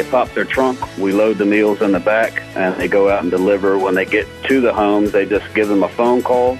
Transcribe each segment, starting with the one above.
They pop their trunk, we load the meals in the back, and they go out and deliver. When they get to the homes, they just give them a phone call.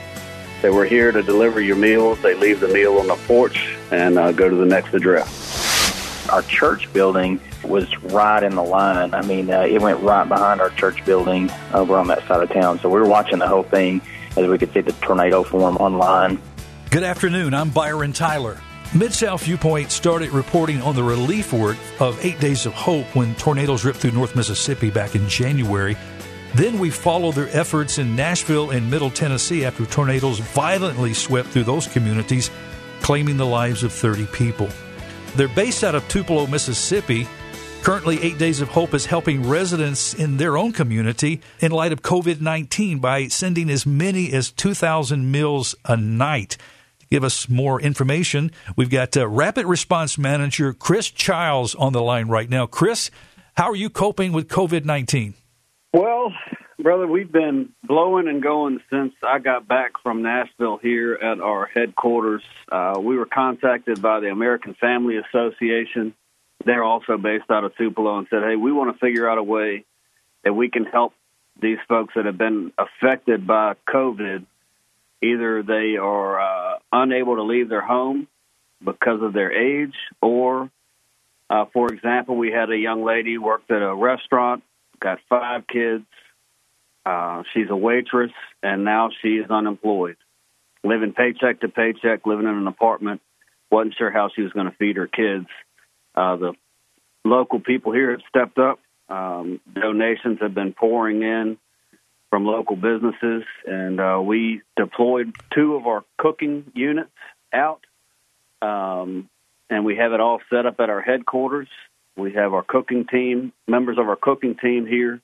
They were here to deliver your meals. They leave the meal on the porch and uh, go to the next address. Our church building was right in the line. I mean, uh, it went right behind our church building over on that side of town. So we were watching the whole thing as we could see the tornado form online. Good afternoon. I'm Byron Tyler. Mid South Viewpoint started reporting on the relief work of Eight Days of Hope when tornadoes ripped through North Mississippi back in January. Then we followed their efforts in Nashville and Middle Tennessee after tornadoes violently swept through those communities, claiming the lives of 30 people. They're based out of Tupelo, Mississippi. Currently, Eight Days of Hope is helping residents in their own community in light of COVID 19 by sending as many as 2,000 meals a night give us more information. We've got uh, Rapid Response Manager Chris Childs on the line right now. Chris, how are you coping with COVID 19? Well, brother, we've been blowing and going since I got back from Nashville here at our headquarters. Uh, we were contacted by the American Family Association. They're also based out of Tupelo and said, hey, we want to figure out a way that we can help these folks that have been affected by COVID Either they are uh, unable to leave their home because of their age, or, uh, for example, we had a young lady worked at a restaurant, got five kids. Uh, she's a waitress, and now she is unemployed, living paycheck to paycheck, living in an apartment. wasn't sure how she was going to feed her kids. Uh, the local people here have stepped up. Um, donations have been pouring in from local businesses, and uh, we deployed two of our cooking units out, um, and we have it all set up at our headquarters. We have our cooking team, members of our cooking team here,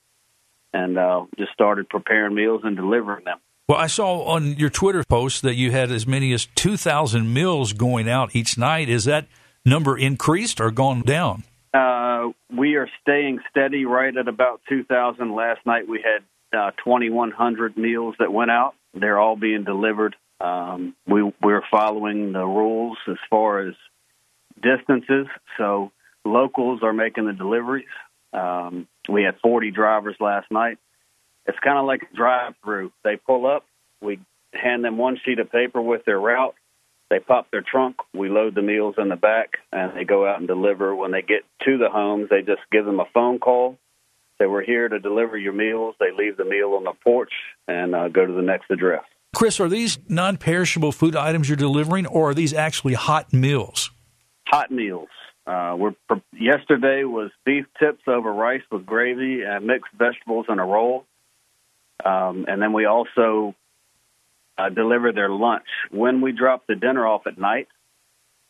and uh, just started preparing meals and delivering them. Well, I saw on your Twitter post that you had as many as 2,000 meals going out each night. Is that number increased or gone down? Uh, we are staying steady right at about 2,000. Last night we had uh, 2,100 meals that went out. They're all being delivered. Um, we, we're following the rules as far as distances. So locals are making the deliveries. Um, we had 40 drivers last night. It's kind of like a drive-through. They pull up, we hand them one sheet of paper with their route. They pop their trunk, we load the meals in the back, and they go out and deliver. When they get to the homes, they just give them a phone call they were here to deliver your meals. They leave the meal on the porch and uh, go to the next address. Chris, are these non perishable food items you're delivering, or are these actually hot meals? Hot meals. Uh, we're yesterday was beef tips over rice with gravy and mixed vegetables in a roll, um, and then we also uh, deliver their lunch when we drop the dinner off at night.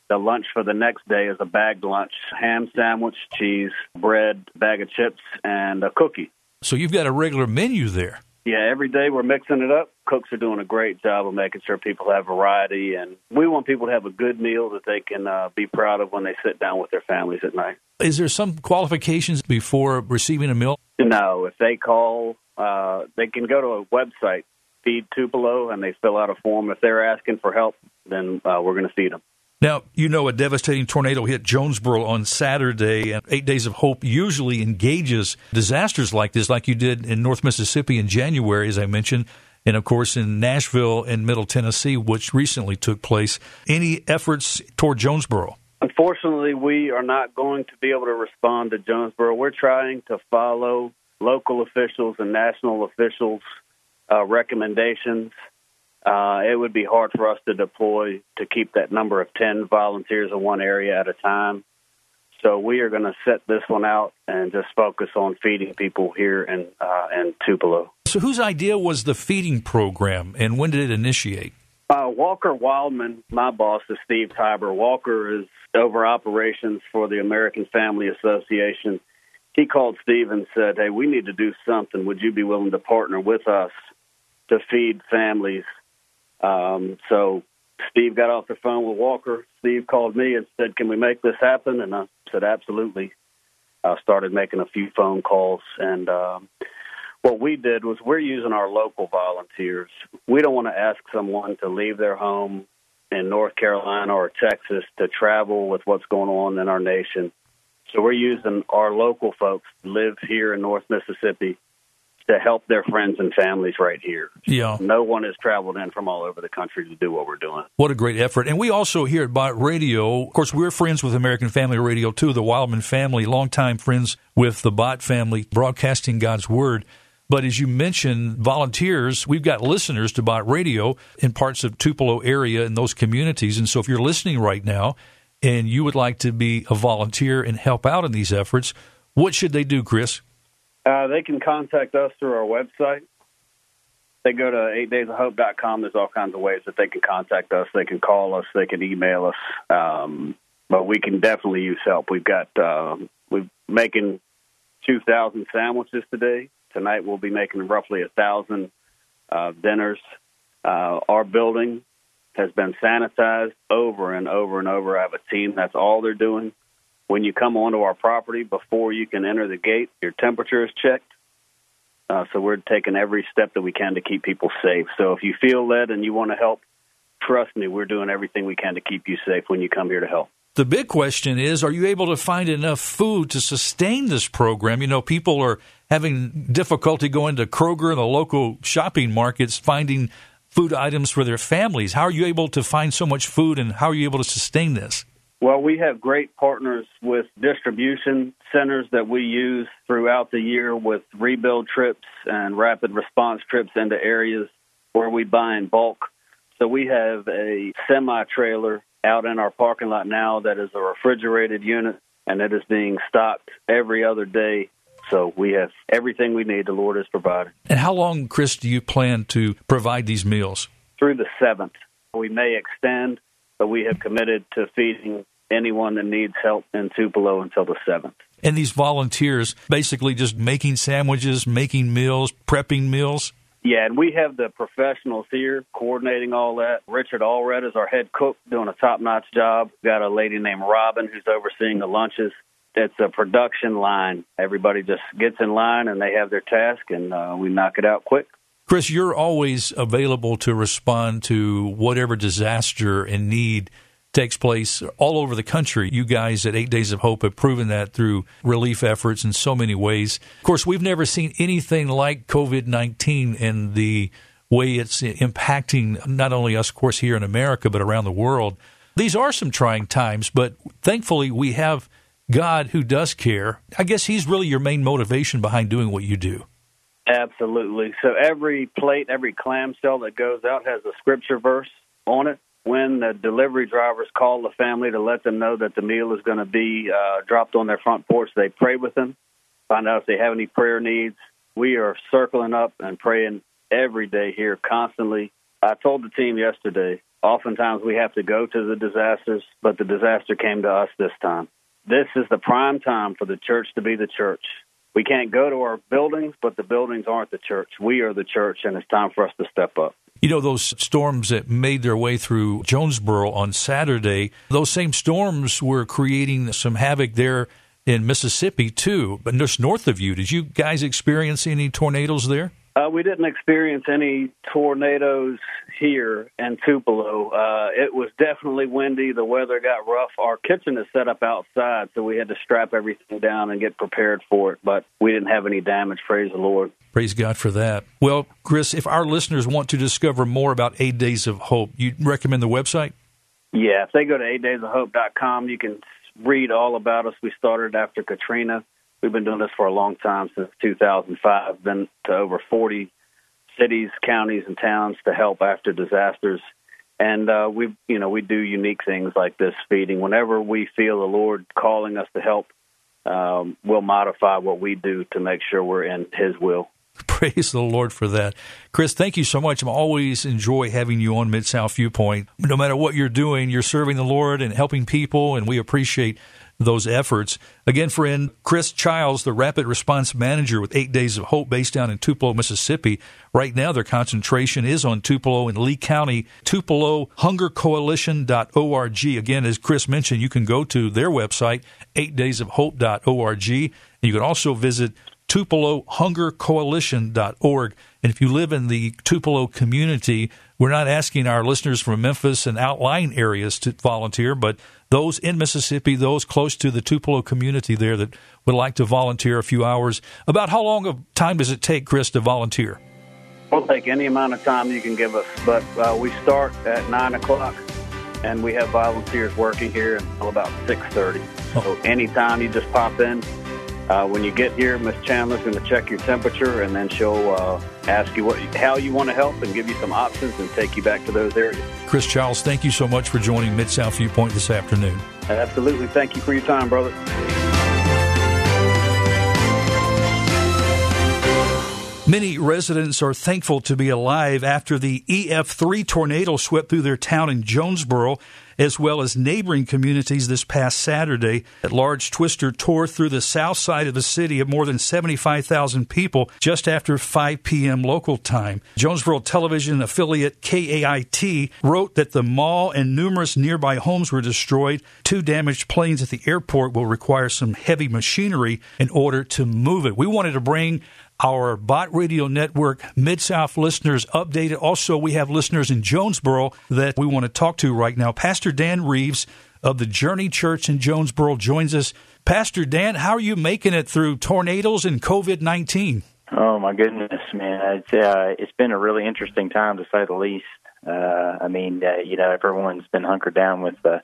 The lunch for the next day is a bagged lunch ham sandwich, cheese, bread, bag of chips, and a cookie. So you've got a regular menu there. Yeah, every day we're mixing it up. Cooks are doing a great job of making sure people have variety, and we want people to have a good meal that they can uh, be proud of when they sit down with their families at night. Is there some qualifications before receiving a meal? No, if they call, uh, they can go to a website, Feed Tupelo, and they fill out a form. If they're asking for help, then uh, we're going to feed them. Now, you know, a devastating tornado hit Jonesboro on Saturday, and Eight Days of Hope usually engages disasters like this, like you did in North Mississippi in January, as I mentioned, and of course in Nashville and Middle Tennessee, which recently took place. Any efforts toward Jonesboro? Unfortunately, we are not going to be able to respond to Jonesboro. We're trying to follow local officials and national officials' uh, recommendations uh, it would be hard for us to deploy to keep that number of 10 volunteers in one area at a time. So we are going to set this one out and just focus on feeding people here in, uh, in Tupelo. So whose idea was the feeding program and when did it initiate? Uh, Walker Wildmon, my boss is Steve Tybor. Walker is over operations for the American Family Association. He called Steve and said, Hey, we need to do something. Would you be willing to partner with us to feed families um, so Steve got off the phone with Walker. Steve called me and said, "Can we make this happen?" And I said, "Absolutely." I started making a few phone calls, and um, what we did was we're using our local volunteers. We don't want to ask someone to leave their home in North Carolina or Texas to travel with what's going on in our nation. So we're using our local folks live here in North Mississippi to help their friends and families right here. Yeah. No one has traveled in from all over the country to do what we're doing. What a great effort. And we also here at Bott Radio, of course, we're friends with American Family Radio too, the Wildmon family, longtime friends with the Bott family, broadcasting God's Word. But as you mentioned, volunteers, we've got listeners to Bott Radio in parts of Tupelo area and those communities. And so if you're listening right now and you would like to be a volunteer and help out in these efforts, what should they do, Chris? Uh, they can contact us through our website. They go to 8daysofhope.com. There's all kinds of ways that they can contact us. They can call us. They can email us. Um, but we can definitely use help. We've got uh, we're making 2,000 sandwiches today. Tonight we'll be making roughly a thousand uh, dinners. Uh, our building has been sanitized over and over and over. I have a team. That's all they're doing when you come onto our property before you can enter the gate, your temperature is checked. Uh, so we're taking every step that we can to keep people safe. So if you feel led and you want to help, trust me, we're doing everything we can to keep you safe when you come here to help. The big question is are you able to find enough food to sustain this program? You know, people are having difficulty going to Kroger and the local shopping markets finding food items for their families. How are you able to find so much food and how are you able to sustain this? Well, we have great partners with distribution centers that we use throughout the year with rebuild trips and rapid response trips into areas where we buy in bulk. So we have a semi trailer out in our parking lot now that is a refrigerated unit and it is being stocked every other day. So we have everything we need. The Lord has provided. And how long, Chris, do you plan to provide these meals? Through the 7th. We may extend but we have committed to feeding anyone that needs help in Tupelo until the 7th. And these volunteers basically just making sandwiches, making meals, prepping meals? Yeah, and we have the professionals here coordinating all that. Richard Allred is our head cook, doing a top notch job. We've got a lady named Robin who's overseeing the lunches. It's a production line. Everybody just gets in line and they have their task, and uh, we knock it out quick. Chris, you're always available to respond to whatever disaster and need takes place all over the country. You guys at Eight Days of Hope have proven that through relief efforts in so many ways. Of course, we've never seen anything like COVID 19 and the way it's impacting not only us, of course, here in America, but around the world. These are some trying times, but thankfully we have God who does care. I guess He's really your main motivation behind doing what you do. Absolutely. So every plate, every clamshell that goes out has a scripture verse on it. When the delivery drivers call the family to let them know that the meal is going to be uh, dropped on their front porch, they pray with them, find out if they have any prayer needs. We are circling up and praying every day here constantly. I told the team yesterday, oftentimes we have to go to the disasters, but the disaster came to us this time. This is the prime time for the church to be the church we can't go to our buildings, but the buildings aren't the church. We are the church, and it's time for us to step up. You know, those storms that made their way through Jonesboro on Saturday, those same storms were creating some havoc there in Mississippi, too, but just north of you. Did you guys experience any tornadoes there? Uh, we didn't experience any tornadoes here in Tupelo. Uh, it was definitely windy. The weather got rough. Our kitchen is set up outside, so we had to strap everything down and get prepared for it. But we didn't have any damage. Praise the Lord. Praise God for that. Well, Chris, if our listeners want to discover more about Eight Days of Hope, you recommend the website? Yeah, if they go to eightdaysofhope.com, you can read all about us. We started after Katrina. We've been doing this for a long time since 2005. Been to over 40 cities, counties, and towns to help after disasters. And uh, we, you know, we do unique things like this feeding. Whenever we feel the Lord calling us to help, um, we'll modify what we do to make sure we're in His will. Praise the Lord for that. Chris, thank you so much. I always enjoy having you on Mid South Viewpoint. No matter what you're doing, you're serving the Lord and helping people, and we appreciate those efforts. Again, friend, Chris Childs, the Rapid Response Manager with Eight Days of Hope based down in Tupelo, Mississippi. Right now, their concentration is on Tupelo and Lee County, Tupelo Hunger HungerCoalition.org. Again, as Chris mentioned, you can go to their website, Eight Days eightdaysofhope.org, and you can also visit Tupelo Hunger TupeloHungerCoalition.org. And if you live in the Tupelo community, we're not asking our listeners from Memphis and outlying areas to volunteer, but those in Mississippi, those close to the Tupelo community there that would like to volunteer a few hours. About how long of time does it take, Chris, to volunteer? We'll take any amount of time you can give us, but uh, we start at 9 o'clock and we have volunteers working here until about 6.30. Oh. So anytime you just pop in, uh, when you get here, Miss Chandler's going to check your temperature, and then she'll uh, ask you what, how you want to help, and give you some options, and take you back to those areas. Chris Childs, thank you so much for joining Mid South Viewpoint this afternoon. Absolutely, thank you for your time, brother. Many residents are thankful to be alive after the EF3 tornado swept through their town in Jonesboro, as well as neighboring communities this past Saturday. That large twister tore through the south side of the city of more than 75,000 people just after 5 p.m. local time. Jonesboro television affiliate KAIT wrote that the mall and numerous nearby homes were destroyed. Two damaged planes at the airport will require some heavy machinery in order to move it. We wanted to bring our Bott Radio Network Mid South listeners updated. Also, we have listeners in Jonesboro that we want to talk to right now. Pastor Dan Reeves of the Journey Church in Jonesboro joins us. Pastor Dan, how are you making it through tornadoes and COVID 19? Oh, my goodness, man. It's, uh, it's been a really interesting time to say the least. Uh, I mean, uh, you know, everyone's been hunkered down with the,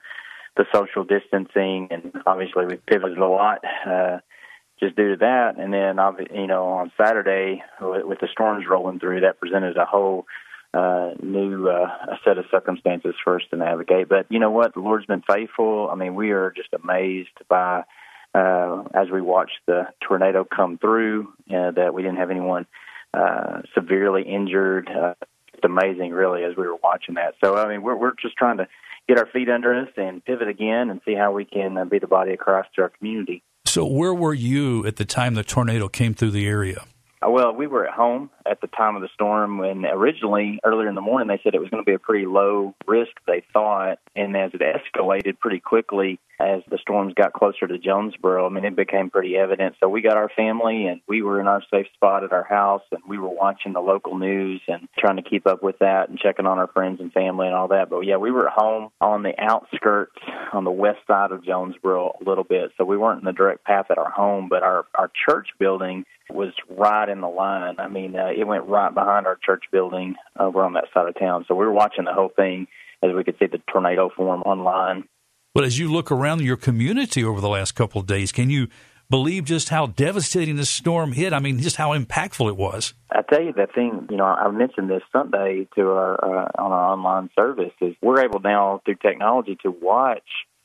the social distancing, and obviously we've pivoted a lot. Uh, just due to that. And then, you know, on Saturday with the storms rolling through, that presented a whole uh, new uh, set of circumstances for us to navigate. But you know what? The Lord's been faithful. I mean, we are just amazed by uh, as we watched the tornado come through uh, that we didn't have anyone uh, severely injured. Uh, it's amazing, really, as we were watching that. So, I mean, we're we're just trying to get our feet under us and pivot again and see how we can uh, be the body of Christ to our community. So, where were you at the time the tornado came through the area? Uh, well, we were at home at the time of the storm when originally, earlier in the morning, they said it was going to be a pretty low risk, they thought. And as it escalated pretty quickly, as the storms got closer to Jonesboro, I mean, it became pretty evident. So we got our family and we were in our safe spot at our house and we were watching the local news and trying to keep up with that and checking on our friends and family and all that. But yeah, we were at home on the outskirts on the west side of Jonesboro a little bit. So we weren't in the direct path at our home, but our, our church building was right in the line. I mean, uh, it went right behind our church building over on that side of town. So we were watching the whole thing as we could see the tornado form online. But as you look around your community over the last couple of days, can you believe just how devastating this storm hit? I mean, just how impactful it was. I tell you, the thing, you know, I mentioned this Sunday to our uh, on our online service is we're able now through technology to watch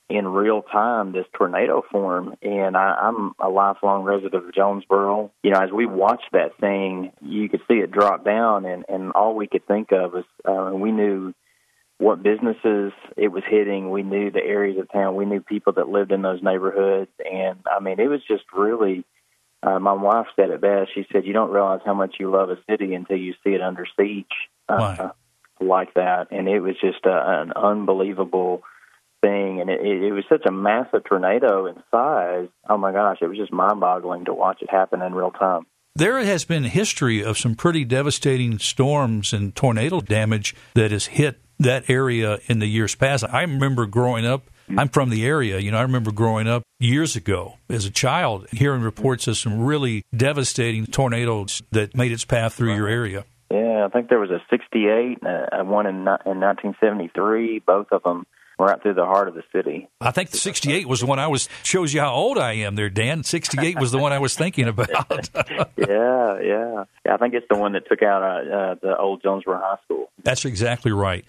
in real time this tornado form and I, I'm a lifelong resident of Jonesboro. You know, as we watched that thing, you could see it drop down and, and all we could think of was uh, we knew what businesses it was hitting. We knew the areas of town. We knew people that lived in those neighborhoods. And I mean, it was just really, uh, my wife said it best. She said, You don't realize how much you love a city until you see it under siege uh, like that. And it was just uh, an unbelievable thing. And it, it was such a massive tornado in size. Oh my gosh, it was just mind boggling to watch it happen in real time. There has been history of some pretty devastating storms and tornado damage that has hit that area in the years past. I remember growing up. I'm from the area. You know, I remember growing up years ago as a child hearing reports of some really devastating tornadoes that made its path through your area. Yeah, I think there was a 68, uh, one in, in 1973. Both of them right through the heart of the city. I think the 68 was the one I was, shows you how old I am there, Dan. 68 was the one I was thinking about. yeah, yeah. Yeah, I think it's the one that took out uh, uh, the old Jonesboro High School. That's exactly right.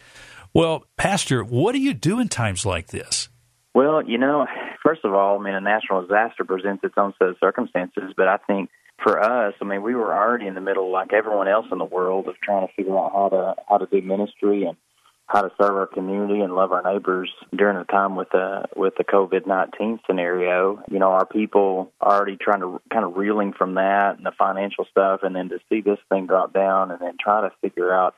Well, Pastor, what do you do in times like this? Well, you know, first of all, I mean, a national disaster presents its own set of circumstances, but I think for us, I mean, we were already in the middle, like everyone else in the world, of trying to figure out how to how to do ministry and how to serve our community and love our neighbors during a time with the with the COVID nineteen scenario. You know, our people are already trying to kind of reeling from that and the financial stuff, and then to see this thing drop down and then try to figure out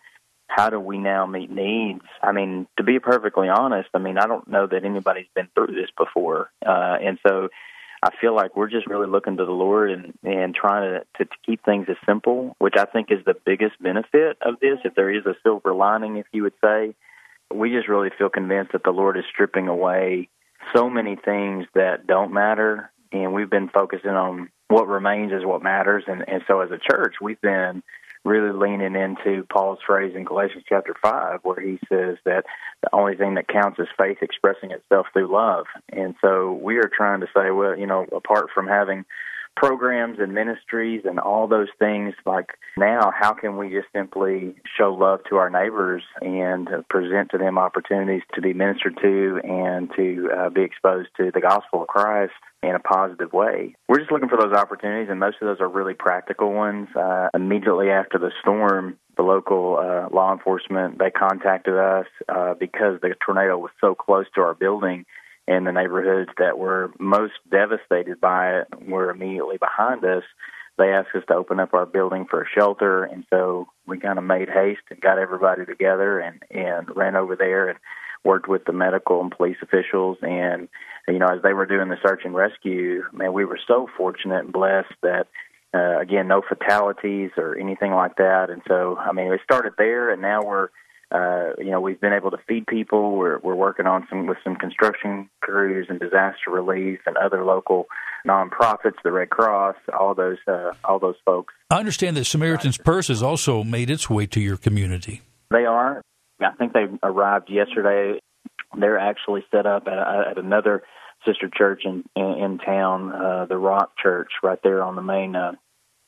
how do we now meet needs? I mean, to be perfectly honest, I mean, I don't know that anybody's been through this before, uh, and so I feel like we're just really looking to the Lord and and trying to, to keep things as simple, which I think is the biggest benefit of this. If there is a silver lining, if you would say, we just really feel convinced that the Lord is stripping away so many things that don't matter, and we've been focusing on what remains is what matters. And and so as a church, we've been really leaning into Paul's phrase in Galatians chapter 5, where he says that the only thing that counts is faith expressing itself through love. And so we are trying to say, well, you know, apart from having programs and ministries and all those things like now how can we just simply show love to our neighbors and present to them opportunities to be ministered to and to uh, be exposed to the gospel of christ in a positive way? We're just looking for those opportunities and most of those are really practical ones. Uh, immediately after the storm the local uh, law enforcement they contacted us uh, because the tornado was so close to our building and the neighborhoods that were most devastated by it were immediately behind us. They asked us to open up our building for a shelter, and so we kind of made haste and got everybody together and and ran over there and worked with the medical and police officials. And you know, as they were doing the search and rescue, man, we were so fortunate and blessed that uh, again, no fatalities or anything like that. And so, I mean, it started there, and now we're uh, you know, we've been able to feed people. We're we're working on some with some construction crews and disaster relief and other local nonprofits, the Red Cross, all those uh, all those folks. I understand that Samaritan's Purse has also made its way to your community. They are. I think they arrived yesterday. They're actually set up at, at another sister church in in, in town, uh, the Rock Church, right there on the main uh,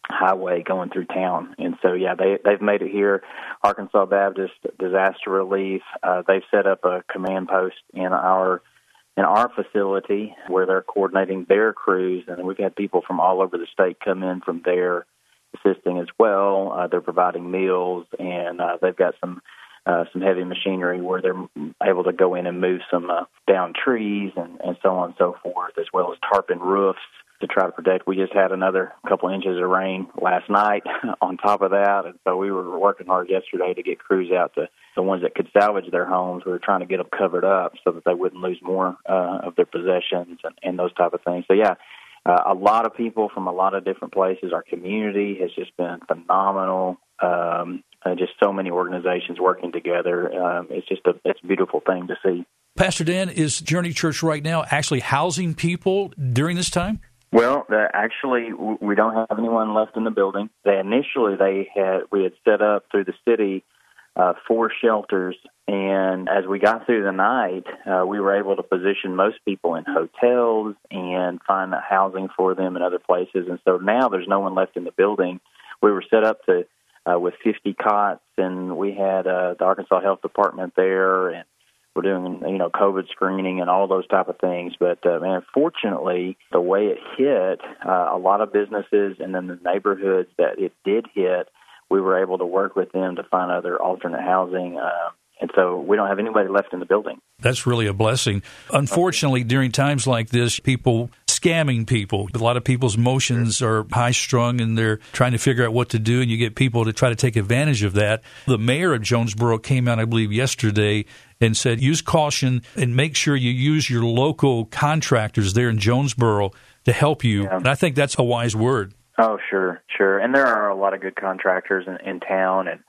highway going through town. And so, yeah, they they've made it here. Arkansas Baptist Disaster Relief. Uh, they've set up a command post in our in our facility where they're coordinating their crews, and we've had people from all over the state come in from there assisting as well. Uh, they're providing meals, and uh, they've got some uh, some heavy machinery where they're able to go in and move some uh, down trees and, and so on and so forth, as well as tarpon roofs to try to protect. We just had another couple inches of rain last night on top of that, and so we were working hard yesterday to get crews out to the ones that could salvage their homes. We were trying to get them covered up so that they wouldn't lose more uh, of their possessions and, and those type of things. So yeah, uh, a lot of people from a lot of different places. Our community has just been phenomenal. Um, just so many organizations working together. Um, it's just a it's a beautiful thing to see. Pastor Dan, is Journey Church right now actually housing people during this time? Well, uh, actually, we don't have anyone left in the building. They initially they had we had set up through the city uh, four shelters, and as we got through the night, uh, we were able to position most people in hotels and find housing for them in other places. And so now there's no one left in the building. We were set up to uh, with 50 cots, and we had uh, the Arkansas Health Department there, and we're doing you know COVID screening and all those type of things. But uh, man, fortunately, the way it hit, uh, a lot of businesses and then the neighborhoods that it did hit, we were able to work with them to find other alternate housing. Uh, and so we don't have anybody left in the building. That's really a blessing. Unfortunately, during times like this, people scamming people. A lot of people's emotions are high strung and they're trying to figure out what to do, and you get people to try to take advantage of that. The mayor of Jonesboro came out, I believe, yesterday and said use caution and make sure you use your local contractors there in Jonesboro to help you. Yeah. And I think that's a wise word. Oh, sure, sure. And there are a lot of good contractors in, in town, and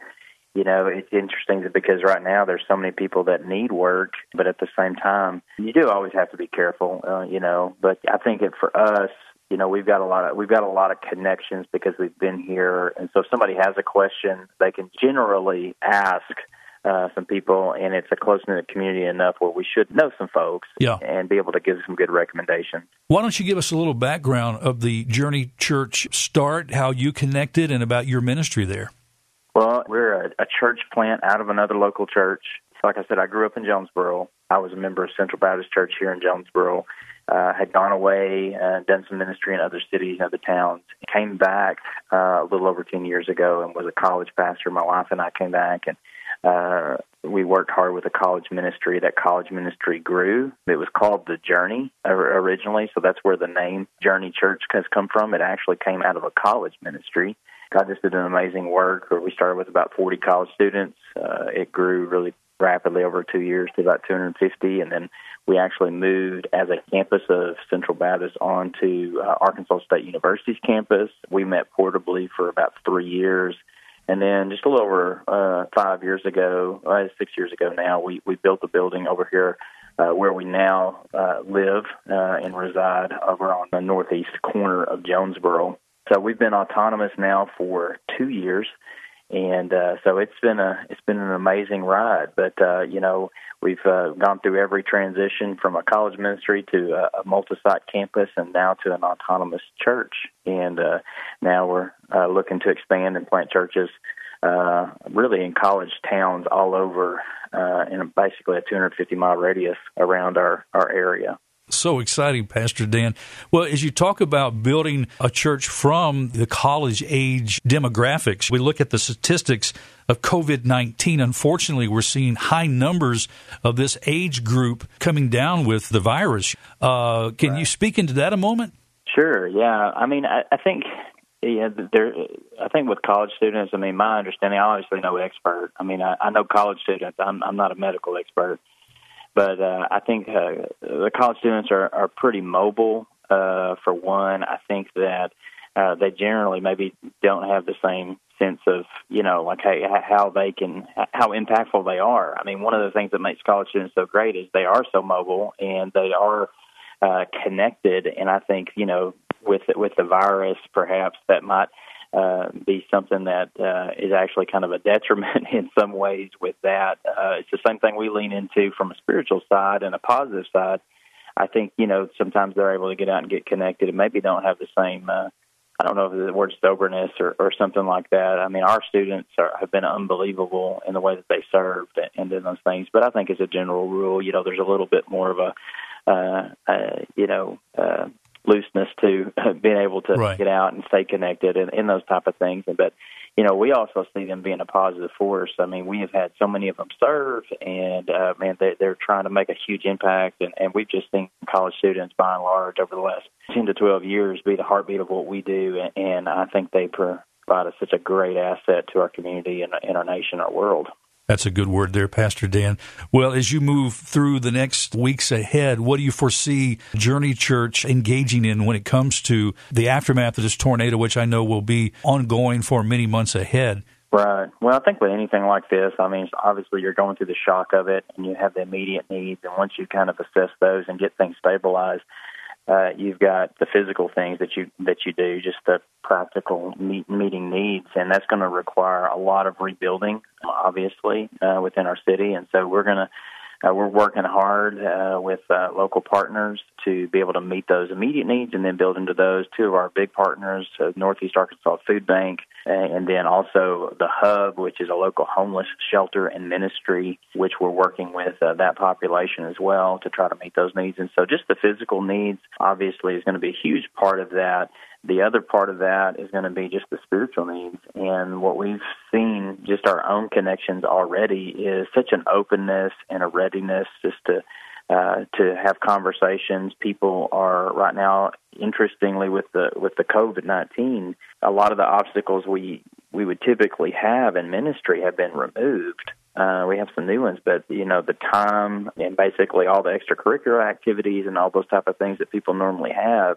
you know, it's interesting because right now there's so many people that need work, but at the same time, you do always have to be careful, uh, you know. But I think it for us, you know, we've got a lot of we've got a lot of connections because we've been here, and so if somebody has a question, they can generally ask uh, some people, and it's a close knit community enough where we should know some folks yeah. and be able to give some good recommendations. Why don't you give us a little background of the Journey Church start, how you connected, and about your ministry there? Well, we're a, a church plant out of another local church. Like I said, I grew up in Jonesboro. I was a member of Central Baptist Church here in Jonesboro. Uh, had gone away, uh, done some ministry in other cities, and other towns. Came back uh, a little over ten years ago, and was a college pastor. My wife and I came back, and uh, we worked hard with a college ministry. That college ministry grew. It was called the Journey originally, so that's where the name Journey Church has come from. It actually came out of a college ministry God just did an amazing work. We started with about 40 college students. Uh, it grew really rapidly over two years to about 250, and then we actually moved as a campus of Central Baptist onto uh, Arkansas State University's campus. We met portably for about three years. And then just a little over uh, five years ago, uh, six years ago now, we, we built a building over here uh, where we now uh, live uh, and reside over on the northeast corner of Jonesboro. So we've been autonomous now for two years, and uh, so it's been a it's been an amazing ride. But uh, you know we've uh, gone through every transition from a college ministry to a, a multi-site campus, and now to an autonomous church. And uh, now we're uh, looking to expand and plant churches, uh, really in college towns all over, uh, in a, basically a 250 mile radius around our our area. So exciting, Pastor Dan. Well, as you talk about building a church from the college age demographics, we look at the statistics of COVID 19. Unfortunately, we're seeing high numbers of this age group coming down with the virus. Uh, can right. you speak into that a moment? Sure, yeah. I mean, I, I think. Yeah, there. I think with college students, I mean, my understanding. I obviously no expert. I mean, I, I know college students. I'm, I'm not a medical expert, but uh, I think uh, the college students are, are pretty mobile. Uh, for one, I think that uh, they generally maybe don't have the same sense of you know like hey, how they can how impactful they are. I mean, one of the things that makes college students so great is they are so mobile and they are uh, connected. And I think you know with with the virus, perhaps that might uh, be something that uh, is actually kind of a detriment in some ways with that. Uh, it's the same thing we lean into from a spiritual side and a positive side. I think, you know, sometimes they're able to get out and get connected and maybe don't have the same, uh, I don't know if the word soberness or, or something like that. I mean, our students are, have been unbelievable in the way that they served and in those things. But I think as a general rule, you know, there's a little bit more of a, uh, uh, you know, uh, looseness to being able to right. get out and stay connected and, and those type of things. But you know, we also see them being a positive force. I mean, we have had so many of them serve, and uh, man, they, they're trying to make a huge impact. And, and we've just seen college students, by and large, over the last ten to twelve years, be the heartbeat of what we do. And, and I think they provide us such a great asset to our community and, and our nation, our world. That's a good word there, Pastor Dan. Well, as you move through the next weeks ahead, what do you foresee Journey Church engaging in when it comes to the aftermath of this tornado, which I know will be ongoing for many months ahead? Right. Well, I think with anything like this, I mean, obviously you're going through the shock of it and you have the immediate needs. And once you kind of assess those and get things stabilized, uh, you've got the physical things that you that you do, just the practical meet, meeting needs, and that's going to require a lot of rebuilding, obviously, uh, within our city. And so we're going to uh, we're working hard uh, with uh, local partners to be able to meet those immediate needs and then build into those two of our big partners, uh, Northeast Arkansas Food Bank, and then also the Hub, which is a local homeless shelter and ministry, which we're working with uh, that population as well to try to meet those needs. And so just the physical needs obviously is going to be a huge part of that the other part of that is going to be just the spiritual needs. And what we've seen, just our own connections already, is such an openness and a readiness just to uh, to have conversations. People are right now, interestingly, with the with the COVID nineteen, a lot of the obstacles we we would typically have in ministry have been removed. Uh, we have some new ones, but you know the time and basically all the extracurricular activities and all those type of things that people normally have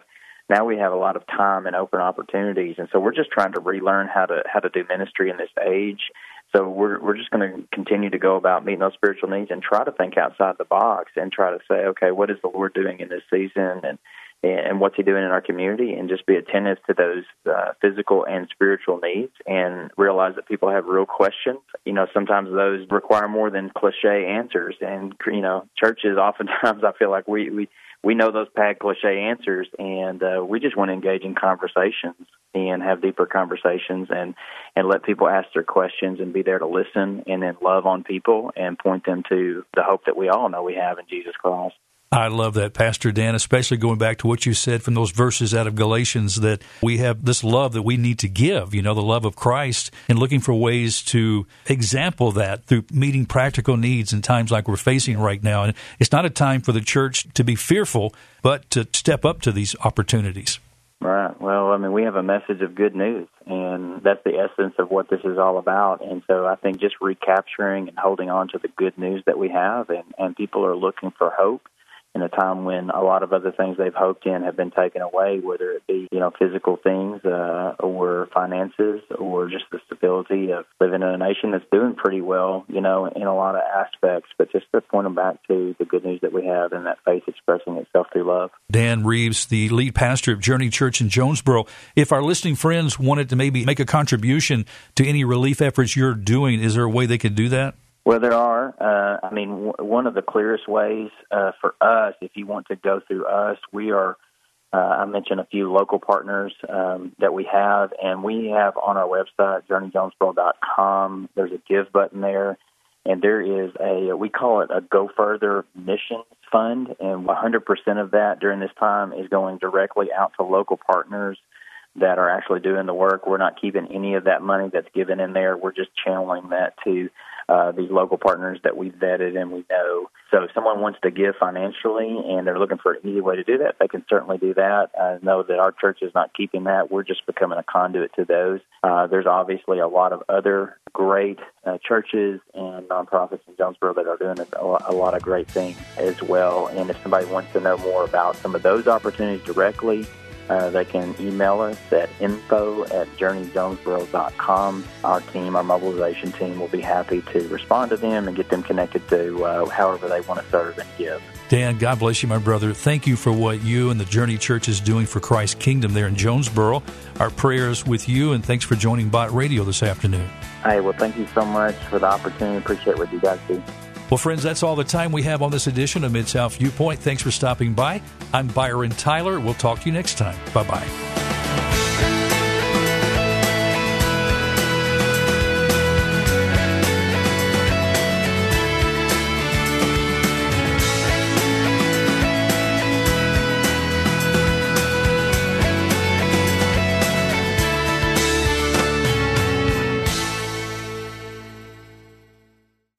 now we have a lot of time and open opportunities and so we're just trying to relearn how to how to do ministry in this age. So we're we're just going to continue to go about meeting those spiritual needs and try to think outside the box and try to say okay what is the lord doing in this season and and what's he doing in our community? And just be attentive to those uh, physical and spiritual needs and realize that people have real questions. You know sometimes those require more than cliche answers and you know churches oftentimes i feel like we we we know those pad cliche answers, and uh, we just want to engage in conversations and have deeper conversations and and let people ask their questions and be there to listen and then love on people and point them to the hope that we all know we have in Jesus Christ. I love that, Pastor Dan, especially going back to what you said from those verses out of Galatians that we have this love that we need to give, you know, the love of Christ, and looking for ways to example that through meeting practical needs in times like we're facing right now. And it's not a time for the church to be fearful, but to step up to these opportunities. Right. Well, I mean, we have a message of good news, and that's the essence of what this is all about. And so I think just recapturing and holding on to the good news that we have, and, and people are looking for hope in a time when a lot of other things they've hoped in have been taken away, whether it be you know physical things uh, or finances or just the stability of living in a nation that's doing pretty well, you know, in a lot of aspects. But just to point them back to the good news that we have and that faith expressing itself through love. Dan Reeves, the lead pastor of Journey Church in Jonesboro. If our listening friends wanted to maybe make a contribution to any relief efforts you're doing, is there a way they could do that? Well, there are. Uh, I mean, w- one of the clearest ways uh, for us, if you want to go through us, we are. Uh, I mentioned a few local partners um, that we have, and we have on our website, journeyjonesboro.com. There's a give button there, and there is a we call it a Go Further Missions Fund, and 100% of that during this time is going directly out to local partners that are actually doing the work. We're not keeping any of that money that's given in there. We're just channeling that to uh, these local partners that we've vetted and we know. So if someone wants to give financially and they're looking for an easy way to do that, they can certainly do that. I know that our church is not keeping that. We're just becoming a conduit to those. Uh, there's obviously a lot of other great uh, churches and nonprofits in Jonesboro that are doing a, a lot of great things as well. And if somebody wants to know more about some of those opportunities directly, uh, they can email us at info at journeyjonesboro.com. Our team, our mobilization team, will be happy to respond to them and get them connected to uh, however they want to serve and give. Dan, God bless you, my brother. Thank you for what you and the Journey Church is doing for Christ's kingdom there in Jonesboro. Our prayers with you, and thanks for joining Bott Radio this afternoon. Hey, well, thank you so much for the opportunity. Appreciate what you guys do. Well, friends, that's all the time we have on this edition of Mid South Viewpoint. Thanks for stopping by. I'm Byron Tyler. We'll talk to you next time. Bye bye.